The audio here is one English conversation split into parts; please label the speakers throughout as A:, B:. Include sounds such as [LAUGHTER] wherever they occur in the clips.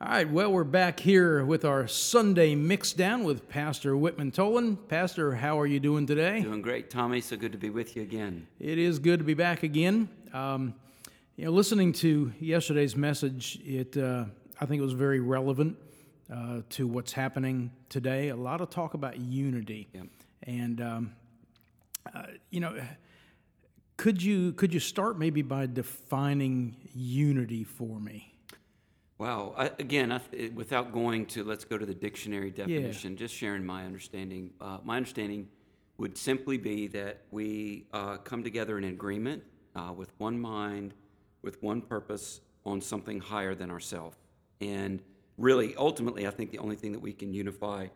A: All right, well, we're back here with our Sunday mix down with Pastor Whitman Tolan. Pastor, how are you doing today?
B: Doing great, Tommy. So good to be with you again.
A: It is good to be back again. Um, you know, listening to yesterday's message, it uh, I think it was very relevant uh, to what's happening today. A lot of talk about unity,
B: Yep.
A: and um, uh, you know, could you could you start maybe by defining unity for me?
B: Wow. I, again, I, without going to, let's go to the dictionary definition, just sharing my understanding. Uh, my understanding would simply be that we uh, come together in agreement uh, with one mind, with one purpose on something higher than ourselves. And really, ultimately, I think the only thing that we can unify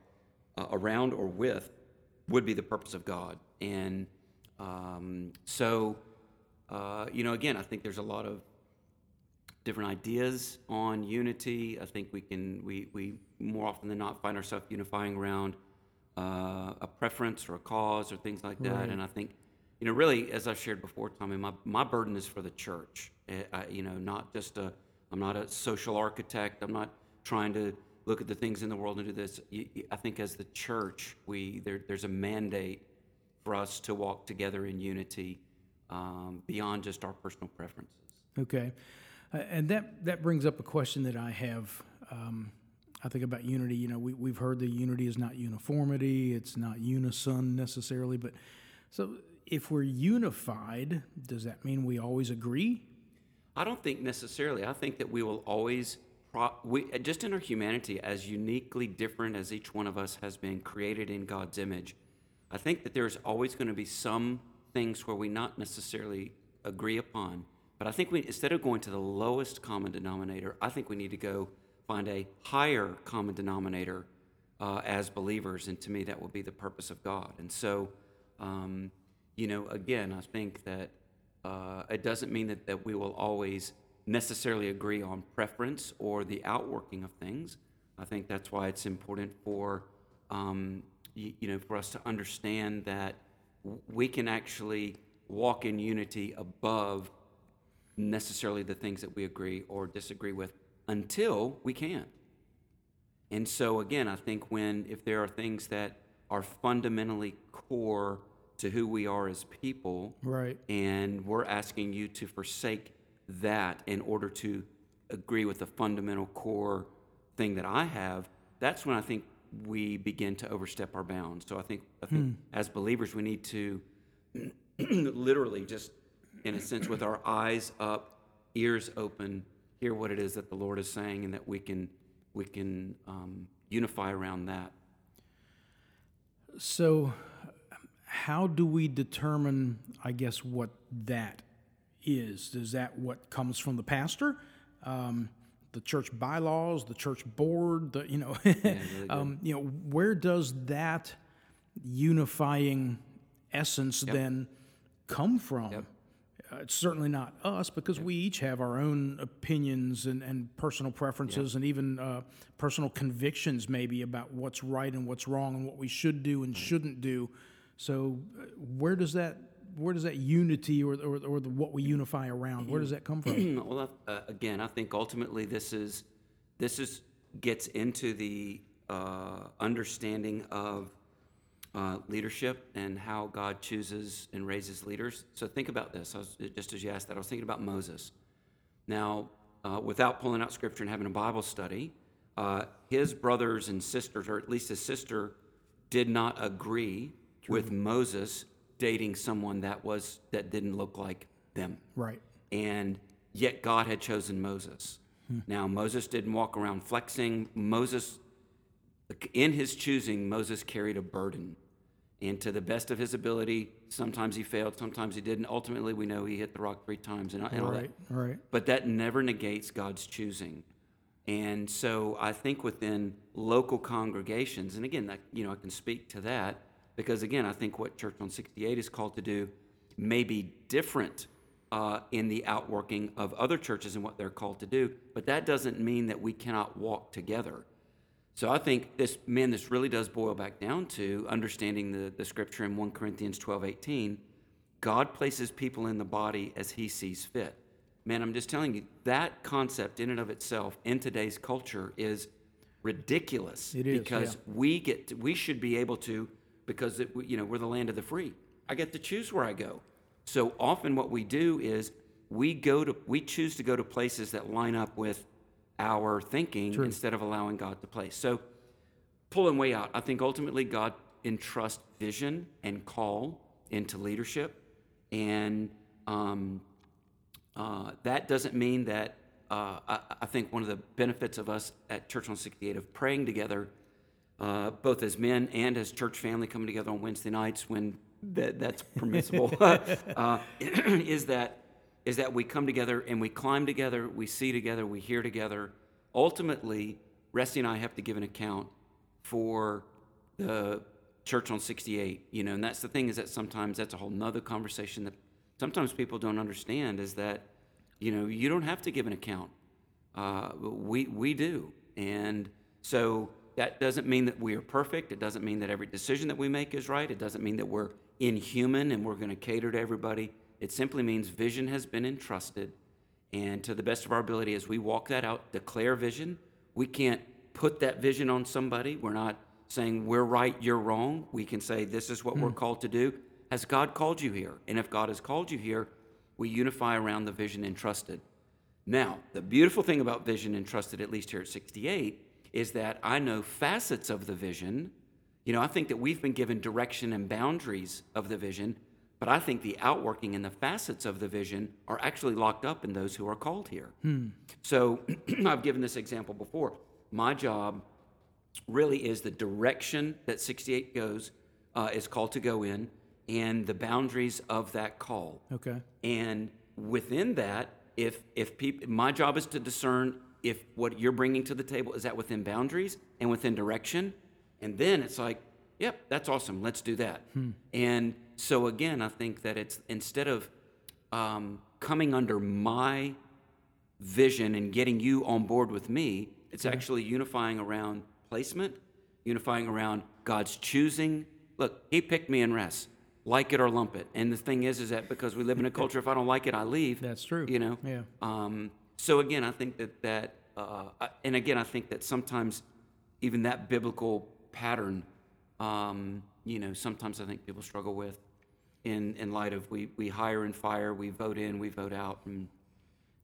B: uh, around or with would be the purpose of God. And um, so, uh, you know, again, I think there's a lot of different ideas on unity. I think we can we we more often than not find ourselves unifying around uh, a preference or a cause or things like that.
A: Right.
B: And I think you know really, as I've shared before, Tommy, my my burden is for the church. Uh, I, you know, not just a I'm not a social architect. I'm not trying to look at the things in the world and do this. I think as the church, we there, there's a mandate for us to walk together in unity um, beyond just our personal preferences.
A: Okay, and that that brings up a question that I have. Um, I think about unity. You know, we we've heard that unity is not uniformity; it's not unison necessarily. But so, if we're unified, does that mean we always agree?
B: I don't think necessarily. I think that we will always, we, just in our humanity, as uniquely different as each one of us has been created in God's image, I think that there's always going to be some things where we not necessarily agree upon. But I think we, instead of going to the lowest common denominator, I think we need to go find a higher common denominator uh, as believers. And to me, that will be the purpose of God. And so, um, you know, again, I think that uh, it doesn't mean that, that we will always necessarily agree on preference or the outworking of things. I think that's why it's important for um, you, know for us to understand that we can actually walk in unity above necessarily the things that we agree or disagree with until we can't. And so again, I think when if there are things that are fundamentally core to who we are as people,
A: Right.
B: and we're asking you to forsake that in order to agree with the fundamental core thing that I have, that's when I think we begin to overstep our bounds. So I think I think hmm. as believers we need to [CLEARS THROAT] literally just in a sense with our eyes up, ears open, hear what it is that the Lord is saying and that we can we can um, unify around that.
A: So, how do we determine, I guess, what that is? Is that what comes from the pastor, um, the church bylaws, the church board? The you know, [LAUGHS] um, you know, where does that unifying essence then come from? Uh, it's certainly not us because we each have our own opinions and, and personal preferences and even uh, personal convictions, maybe about what's right and what's wrong and what we should do and shouldn't do. So, uh, where does that where does that unity or or, or the, what we unify around where does that come from? [CLEARS THROAT]
B: well, uh, again, I think ultimately this is this is gets into the uh, understanding of uh, leadership and how God chooses and raises leaders. So think about this. I was, just as you asked that, I was thinking about Moses. Now, uh, without pulling out scripture and having a Bible study, uh, his brothers and sisters, or at least his sister, did not agree with Moses dating someone that was that didn't look like them
A: right.
B: and yet God had chosen Moses. Now, Moses didn't walk around flexing. Moses, in his choosing, Moses carried a burden. And to the best of his ability, sometimes he failed, sometimes he didn't. Ultimately, we know he hit the rock three times and, and all that.
A: Right. Right.
B: But that never negates God's choosing. And so I think within local congregations, and again, that, you know, I can speak to that because again, I think what Church on 68 is called to do may be different uh, in the outworking of other churches and what they're called to do, but that doesn't mean that we cannot walk together. So I think this, man, this really does boil back down to understanding the, the scripture in 1 Corinthians 12 18. God places people in the body as he sees fit. man, I'm just telling you, that concept in and of itself in today's culture is ridiculous.
A: It is,
B: because
A: yeah.
B: we get to, we should be able to because it, you know we're the land of the free. I get to choose where I go. So often what we do is we go to we choose to go to places that line up with our thinking instead of allowing God to place. So pulling way out, I think ultimately God entrusts vision and call into leadership, and um, uh, that doesn't mean that. Uh, I, I think one of the benefits of us at Church on 68 of praying together, uh, both as men and as church family coming together on Wednesday nights when that, that's permissible, [LAUGHS] uh, [CLEARS THROAT] is that is that we come together and we climb together, we see together, we hear together. Ultimately, Rusty and I have to give an account for the church on 68, you know, and that's the thing is that sometimes that's a whole nother conversation that sometimes people don't understand is that, you know, you don't have to give an account. Uh, we, we do. And so that doesn't mean that we are perfect. It doesn't mean that every decision that we make is right. It doesn't mean that we're inhuman and we're going to cater to everybody. It simply means vision has been entrusted. And to the best of our ability, as we walk that out, declare vision, we can't put that vision on somebody. We're not saying we're right, you're wrong. We can say this is what we're hmm. called to do. Has God called you here? And if God has called you here, we unify around the vision entrusted. Now, the beautiful thing about vision entrusted, at least here at 68, is that I know facets of the vision. You know, I think that we've been given direction and boundaries of the vision, but I think the outworking and the facets of the vision are actually locked up in those who are called here. So [CLEARS THROAT] I've given this example before. My job really is the direction that 68 goes, uh, is called to go in, and the boundaries of that call.
A: Okay.
B: And within that, if if people, my job is to discern if what you're bringing to the table is that within boundaries and within direction, and then it's like, yep, that's awesome. Let's do that. And so again, I think that it's instead of um, coming under my vision and getting you on board with me, it's actually unifying around placement, unifying around God's choosing. Look, He picked me and rest, like it or lump it. And the thing is, is that because we live in a [LAUGHS] culture, if I don't like it, I leave.
A: That's true.
B: You know.
A: Yeah.
B: Um, so again, I think that that, uh, and again, I think that sometimes even that biblical pattern, um, you know, sometimes I think people struggle with, in in light of we we hire and fire, we vote in, we vote out, and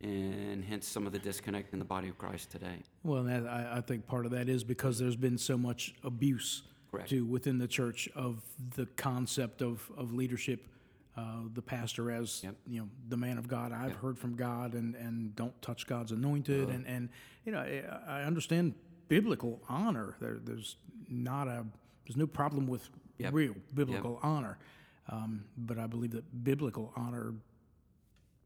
B: and hence some of the disconnect in the body of Christ today.
A: Well, I, I think part of that is because there's been so much abuse
B: Correct.
A: to within the church of the concept of, of leadership, uh, the pastor as
B: Yep.
A: you know the man of God. I've heard from God, and, and don't touch God's anointed,
B: Uh-huh.
A: and and you know I, I understand biblical honor. There, there's not a there's no problem with
B: Yep.
A: real biblical honor, um, but I believe that biblical honor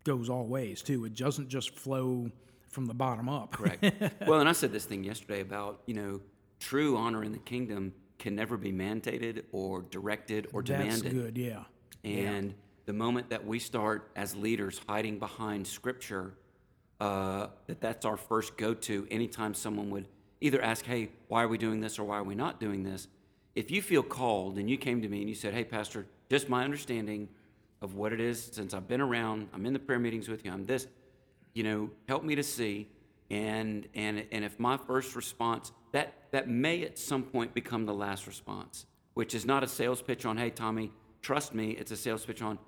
A: goes all ways too. It doesn't just flow from the bottom up.
B: Correct. [LAUGHS] well, and I said this thing yesterday about you know true honor in the kingdom can never be mandated or directed or
A: That's
B: demanded.
A: good. Yeah.
B: And the moment that we start as leaders hiding behind scripture, uh, that that's our first go to anytime someone would either ask, hey, why are we doing this or why are we not doing this? If you feel called and you came to me and you said, hey, Pastor, just my understanding of what it is since I've been around, I'm in the prayer meetings with you, I'm this, you know, help me to see. And, and, and if my first response, that, that may at some point become the last response, which is not a sales pitch on, hey, Tommy, trust me. It's a sales pitch on,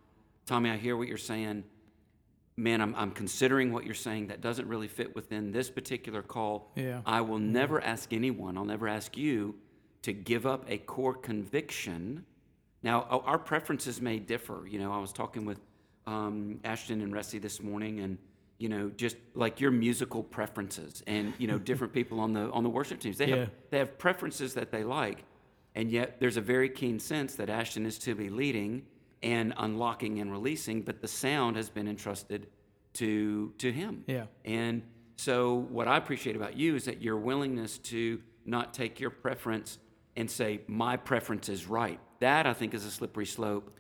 B: Tommy, I hear what you're saying. Man, I'm, I'm considering what you're saying. That doesn't really fit within this particular call.
A: Yeah.
B: I will never ask anyone, I'll never ask you to give up a core conviction. Now, our preferences may differ. You know, I was talking with um, Ashton and Resi this morning, and you know, just like your musical preferences, and you know, different [LAUGHS] people on the on the worship teams, they
A: Yeah.
B: have they have preferences that they like, and yet there's a very keen sense that Ashton is to be leading and unlocking and releasing, but the sound has been entrusted to to him.
A: Yeah.
B: And so, what I appreciate about you is that your willingness to not take your preference and say, my preference is right. That, I think, is a slippery slope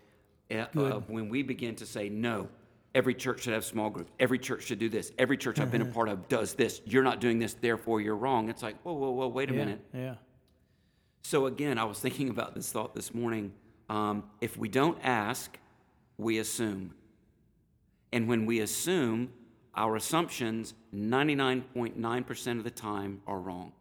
B: uh, when we begin to say, no, every church should have small groups. Every church should do this. Every church I've been a part of does this. You're not doing this, therefore you're wrong. It's like, whoa, whoa, whoa, wait a
A: Yeah.
B: minute.
A: Yeah.
B: So again, I was thinking about this thought this morning. Um, if we don't ask, we assume. And when we assume, our assumptions 99.9% of the time are wrong.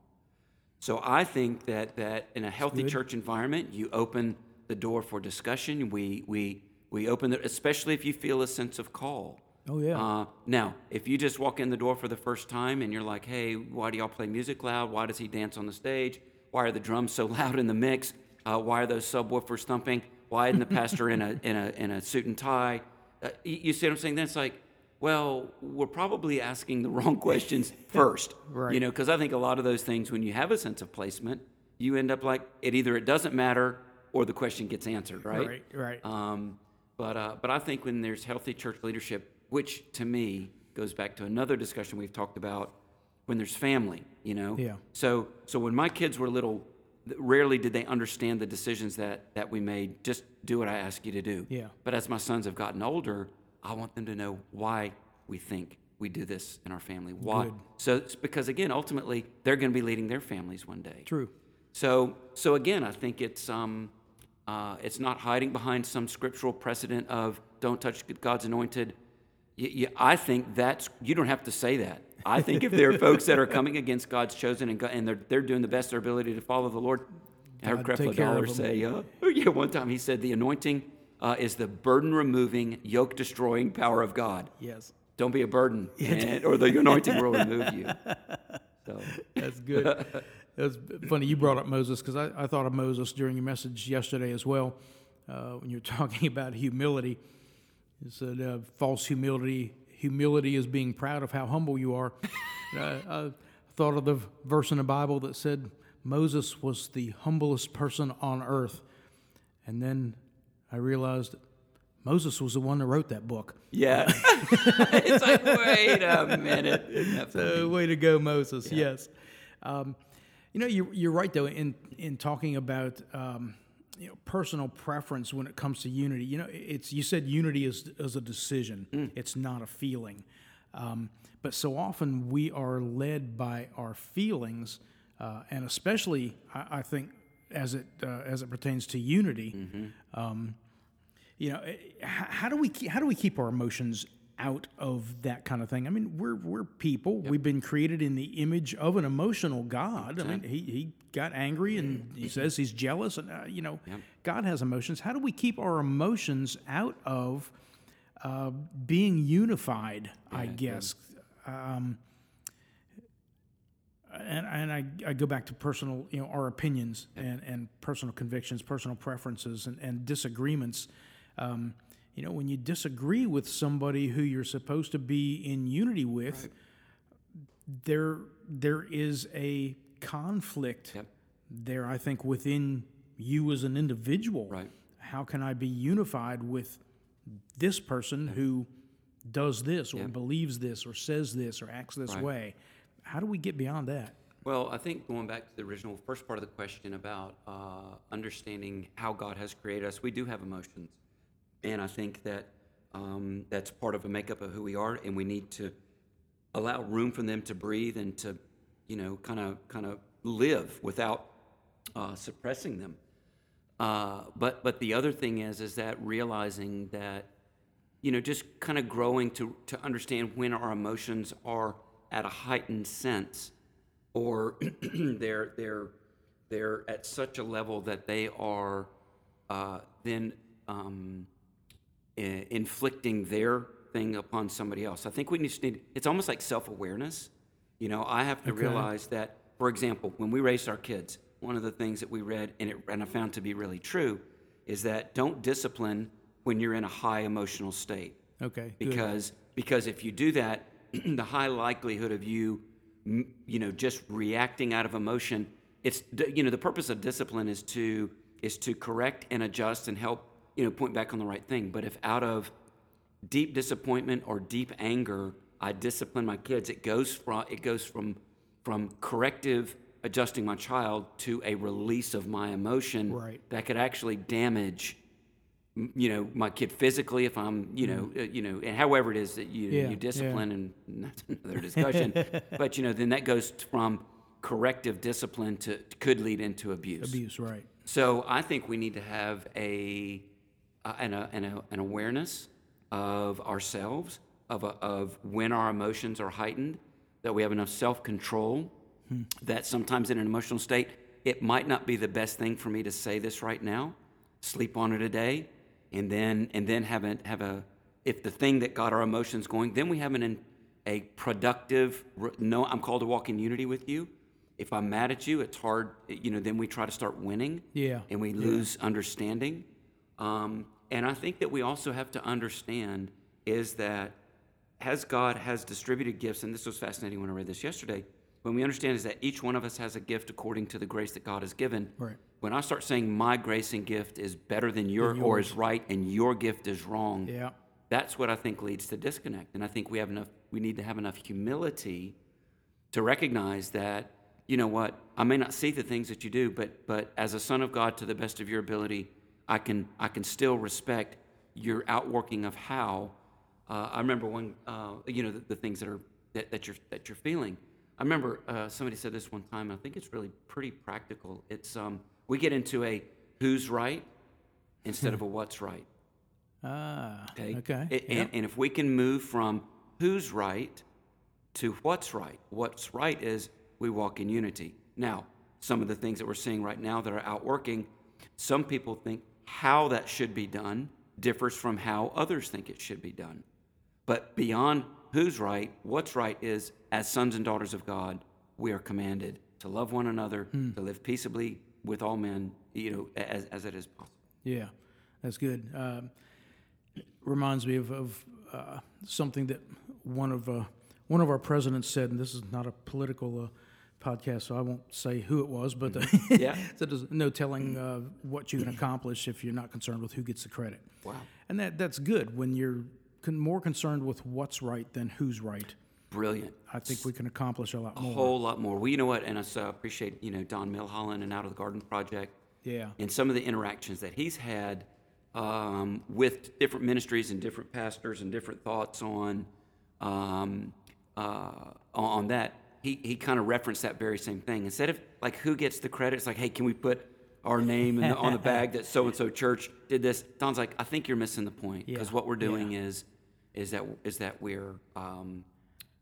B: So I think that, that in a healthy church environment, you open the door for discussion. We, we, we open it, especially if you feel a sense of call.
A: Oh, yeah.
B: Uh, now, if you just walk in the door for the first time and you're like, hey, why do y'all play music loud? Why does he dance on the stage? Why are the drums so [LAUGHS] loud in the mix? Uh, why are those subwoofers thumping? Why isn't the pastor in a, [LAUGHS] in, a, in a suit and tie? Uh, you, you see what I'm saying? Then it's like, well, we're probably asking the [LAUGHS] wrong questions first.
A: Right.
B: You know, because I think a lot of those things, when you have a sense of placement, you end up like it either it doesn't matter or the question gets answered, right?
A: Right, right.
B: Um, but uh, but I think when there's healthy church leadership, which to me goes back to another discussion we've talked about, when there's family, you know.
A: Yeah.
B: So so when my kids were little, rarely did they understand the decisions that that we made. Just do what I ask you to do.
A: Yeah.
B: But as my sons have gotten older, I want them to know why we think we do this in our family. Why?
A: Good.
B: So it's because again, ultimately, they're going to be leading their families one day.
A: True.
B: So, so again, I think it's um, uh, it's not hiding behind some scriptural precedent of don't touch God's anointed. I think that's you don't have to say that. I think if there are folks that are coming against God's chosen and, and they're they're doing the best of their ability to follow the Lord, I heard Creflo Dollar say, uh, [LAUGHS] yeah, one time he said the anointing uh, is the burden removing, yoke destroying power of God.
A: Yes.
B: Don't be a burden, [LAUGHS] and, or the anointing will remove you. [LAUGHS] So. [LAUGHS]
A: That's good. That's funny. You brought up Moses because I, I thought of Moses during your message yesterday as well. Uh, when you were [LAUGHS] talking about humility, you said uh, false humility. Humility is being proud of how humble you are. I thought of the verse in the Bible that said Moses was the humblest person on earth, and then I realized Moses was the one that wrote that book.
B: Yeah. [LAUGHS] it's like, wait a minute. Isn't that funny?
A: Uh, way to go, Moses. Yes. Um, you know, you're, you're right, though, in, in talking about um, you know, personal preference when it comes to unity. You know, it's you said unity is, is a decision, it's not a feeling. Um, but so often we are led by our feelings, uh, and especially, I, I think, as it uh, as it pertains to unity, um, you know, eh, how do we keep, how do we keep our emotions out of that kind of thing? I mean, we're we're people. We've been created in the image of an emotional God. I mean, he he got angry and he [CLEARS THROAT] says he's jealous, and uh, you know, God has emotions. How do we keep our emotions out of uh, being unified? I guess. Um, and, and I, I go back to personal, you know, our opinions and, and personal convictions, personal preferences, and, and disagreements. Um, you know, when you disagree with somebody who you're supposed to be in unity with, there there is a conflict
B: Yep.
A: there. I think within you as an individual.
B: Right.
A: How can I be unified with this person who does this or believes this or says this or acts this
B: Right.
A: way? How do we get beyond that?
B: Well, I think going back to the original first part of the question about uh, understanding how God has created us, we do have emotions, and I think that um, that's part of a makeup of who we are, and we need to allow room for them to breathe and to, you know, kind of kind of live without uh, suppressing them. Uh, but but the other thing is is that realizing that you know, just kind of growing to, to understand when our emotions are at a heightened sense or [CLEARS THROAT] they're, they're, they're at such a level that they are uh, then um, inflicting their thing upon somebody else. I think we just need, it's almost like self awareness. You know, I have to realize that, for example, when we raised our kids, one of the things that we read and, it, and I found to be really true is that don't discipline when you're in a high emotional state
A: Okay. good.
B: because because if you do that, [CLEARS THROAT] the high likelihood of you, you know, just reacting out of emotion. It's you know the purpose of discipline is to is to correct and adjust and help you know point back on the right thing. But if out of deep disappointment or deep anger, I discipline my kids, it goes from it goes from from corrective adjusting my child to a release of my emotion
A: Right.
B: that could actually damage you know my kid physically if i'm you know uh, you know and however it is that you.
A: Yeah,
B: you discipline and that's [LAUGHS] another discussion [LAUGHS] but you know then that goes from corrective discipline to could lead into abuse
A: Abuse, right.
B: so I think we need to have a, uh, an, a, an, a, an awareness of ourselves, of, a, of when our emotions are heightened, that we have enough self control, that sometimes in an emotional state, it might not be the best thing for me to say this right now. Sleep on it a day, and then and then have a have a if the thing that got our emotions going, then we have an a productive. No, I'm called to walk in unity with you. If I'm mad at you, it's hard. You know, then we try to start winning.
A: Yeah.
B: And we lose understanding. Um, and I think that we also have to understand is that as God has distributed gifts, and this was fascinating when I read this yesterday, when we understand is that each one of us has a gift according to the grace that God has given.
A: Right.
B: When I start saying my grace and gift is better than your or is right and your gift is wrong,
A: Yeah.
B: that's what I think leads to disconnect. And I think we have enough we need to have enough humility to recognize that, you know what, I may not see the things that you do, but but as a son of God to the best of your ability, I can I can still respect your outworking of how. Uh, I remember when uh, you know the, the things that are that, that you're that you're feeling. I remember uh, somebody said this one time. And I think it's really pretty practical. It's um, we get into a who's right instead of a what's right. [LAUGHS]
A: Ah.
B: Okay.
A: Okay.
B: A- And, and if we can move from who's right to what's right, what's right is we walk in unity. Now, some of the things that we're seeing right now that are outworking, some people think how that should be done differs from how others think it should be done. But beyond who's right, what's right is as sons and daughters of God, we are commanded to love one another, to live peaceably with all men, you know, as, as it is possible.
A: Yeah, that's good. Um, reminds me of, of uh, something that one of uh, one of our presidents said, and this is not a political uh, podcast, so I won't say who it was, but uh, [LAUGHS]
B: Yeah.
A: so there's no telling uh, what you can accomplish if you're not concerned with who gets the credit.
B: Wow.
A: And that that's good when you're con- more concerned with what's right than who's right.
B: Brilliant.
A: I think we can accomplish a lot
B: a whole lot more. Well, you know what? And I so appreciate you know Don Milholland and Out of the Garden Project
A: Yeah.
B: and some of the interactions that he's had um, with different ministries and different pastors and different thoughts on um, uh, on that. He he kind of referenced that very same thing. Instead of like who gets the credit, it's like, hey, can we put our name in the, on the [LAUGHS] bag that so and so church did this? Don's like, I think you're missing the point because
A: Yeah.
B: what we're doing is is that is that we're um,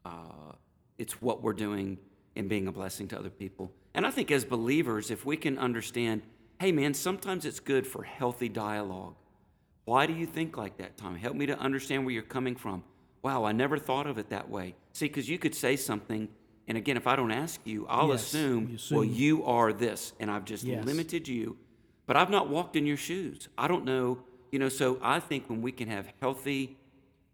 B: uh, it's what we're doing in being a blessing to other people. And I think as believers, if we can understand, hey man, sometimes it's good for healthy dialogue. Why do you think like that, Tom? Help me to understand where you're coming from. Wow, I never thought of it that way. See, because you could say something, and again, if I don't ask you, I'll
A: Yes,
B: assume,
A: you
B: well, you are this, and I've just
A: Yes.
B: limited you. But I've not walked in your shoes. I don't know, you know. So I think when we can have healthy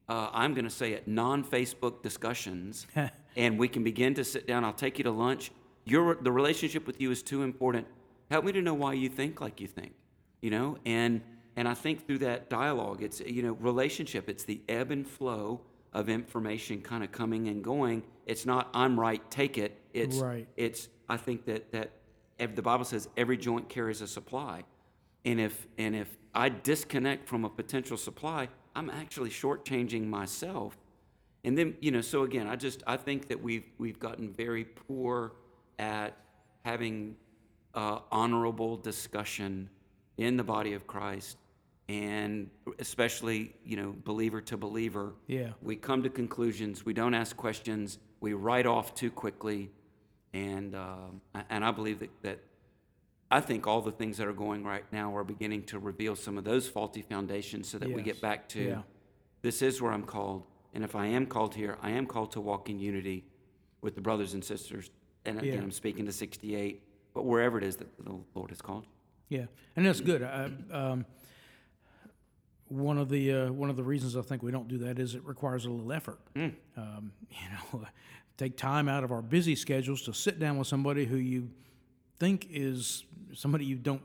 B: uh, I'm going to say it, non Facebook discussions, [LAUGHS] and we can begin to sit down. I'll take you to lunch. Your the relationship with you is too important. Help me to know why you think like you think, you know. And and I think through that dialogue, it's you know relationship. It's the ebb and flow of information kind of coming and going. It's not I'm right, take it. It's
A: Right.
B: it's I think that that the Bible says every joint carries a supply. And if and if I disconnect from a potential supply, I'm actually shortchanging myself. And then, you know, so again, I just I think that we've we've gotten very poor at having uh, honorable discussion in the body of Christ, and especially you know believer to believer.
A: Yeah.
B: we come to conclusions. We don't ask questions. We write off too quickly, and um, and I believe that that I think all the things that are going right now are beginning to reveal some of those faulty foundations so that we get back to
A: Yeah.
B: this is where I'm called. And if I am called here, I am called to walk in unity with the brothers and sisters. And again,
A: Yeah.
B: I'm speaking to 68, but wherever it is that the Lord has called.
A: Yeah, and that's good. I, um, one of the uh, one of the reasons I think we don't do that is it requires a little effort. Um, [LAUGHS] you know, take time out of our busy schedules to sit down with somebody who you think is somebody you don't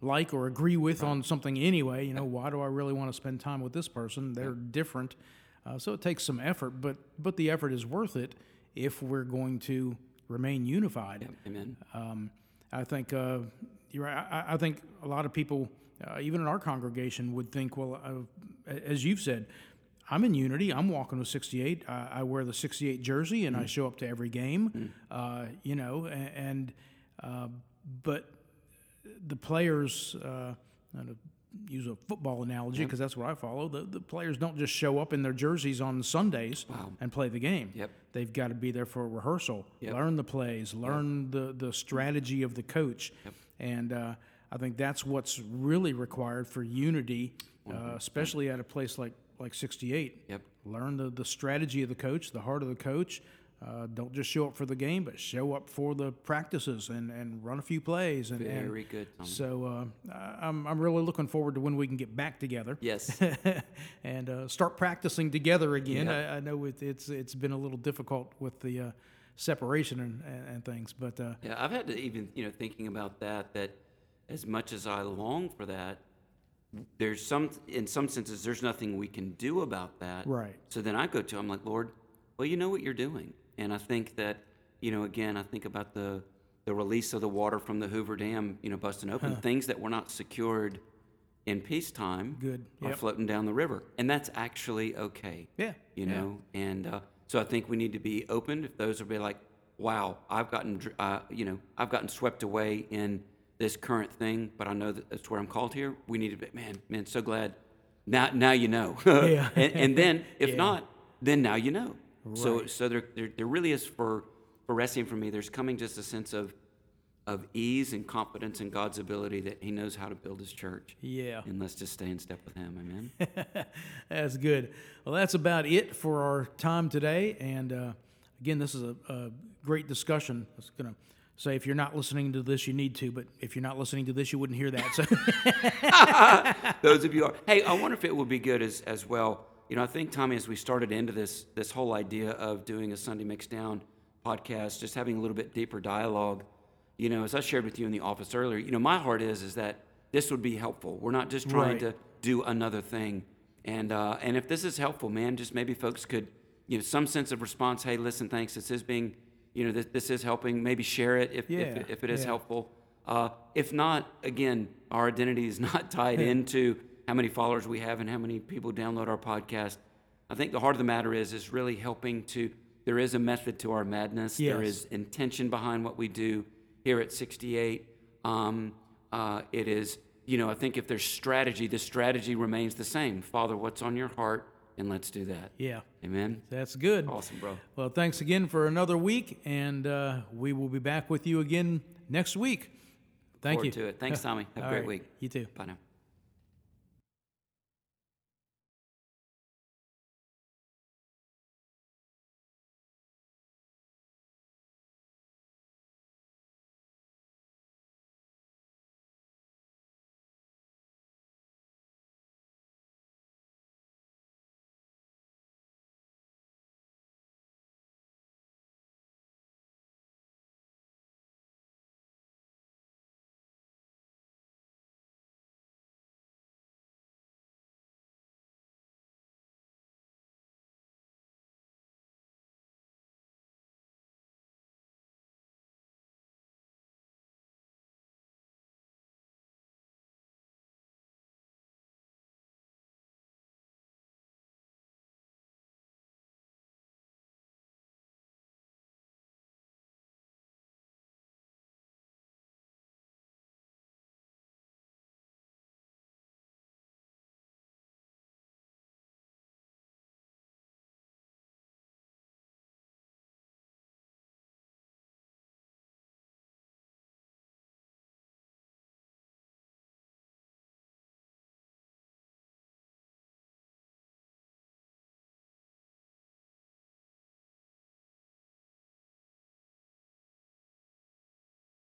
A: like or agree with on something anyway. You know, why do I really want to spend time with this person? They're different, uh, so it takes some effort, but but the effort is worth it if we're going to remain unified.
B: Amen.
A: Um, I think uh, you're right. I, I think a lot of people, uh, even in our congregation, would think, well, uh, as you've said, I'm in unity. I'm walking with 68. I, I wear the 68 jersey, and I show up to every game. Uh, you know, and, and uh, but the players, uh, use a football analogy because that's what I follow. The, the players don't just show up in their jerseys on Sundays and play the game.
B: Yep.
A: They've got to be there for a rehearsal,
B: Yep.
A: learn the plays, learn the, the strategy of the coach. And uh, I think that's what's really required for unity, uh, especially at a place like, like 68.
B: Yep.
A: Learn the, the strategy of the coach, the heart of the coach. Uh, don't just show up for the game, but show up for the practices and, and run a few plays. And, and
B: Very good, Tommy.
A: so uh, I'm, I'm really looking forward to when we can get back together
B: Yes. [LAUGHS]
A: and uh, start practicing together again.
B: Yeah.
A: I, I know it, it's it's been a little difficult with the uh, separation and, and, and things, but uh,
B: Yeah, I've had to even, you know, thinking about that, that as much as I long for that, there's some, in some senses, there's nothing we can do about that.
A: Right.
B: So then I go to, I'm like, Lord, well, you know what you're doing. And I think that, you know, again, I think about the, the release of the water from the Hoover Dam, you know, busting open, things that were not secured in peacetime
A: Good.
B: are floating down the river. And that's actually okay
A: yeah,
B: you
A: yeah.
B: know and uh, so i think we need to be open if those will be like wow i've gotten uh, you know i've gotten swept away in this current thing but i know that that's where i'm called here we need to be man man so glad now now you know [LAUGHS]
A: Yeah.
B: and, and then [LAUGHS] if
A: Yeah.
B: not then now you know Right. so so there, there there really is for for wrestling for me there's coming just a sense of of ease and confidence in god's ability that he knows how to build his church
A: Yeah.
B: and let's just stay in step with him amen [LAUGHS]
A: That's good. Well, that's about it for our time today. And uh, again, this is a, a great discussion. I was going to say if you're not listening to this, you need to, but if you're not listening to this, you wouldn't hear that. So, [LAUGHS]
B: those of you are. Hey, I wonder if it would be good as as well. You know, I think Tommy, as we started into this this whole idea of doing a Sunday Mixed Down podcast, just having a little bit deeper dialogue. You know, as I shared with you in the office earlier, you know, my heart is is that this would be helpful. We're not just trying
A: Right.
B: to do another thing, and uh, and if this is helpful, man, just maybe folks could, you know, some sense of response. Hey, listen, thanks. This is being, you know, this, this is helping. Maybe share it if
A: Yeah,
B: if, if it is
A: yeah.
B: helpful. Uh, if not, again, our identity is [LAUGHS] not tied into how many followers we have and how many people download our podcast. I think the heart of the matter is is really helping to. There is a method to our madness. There
A: Yes.
B: is intention behind what we do here at 68. Um, uh, it is, you know, I think if there's strategy, the strategy remains the same. Father, what's on your heart, and let's do that.
A: yeah,
B: Amen.
A: that's good.
B: Awesome, bro.
A: Well, thanks again for another week, and uh, we will be back with you again next week. Thank you.
B: Forward
A: you.
B: to it. Thanks, [LAUGHS] Tommy. Have a great
A: right.
B: week.
A: You too.
B: Bye now.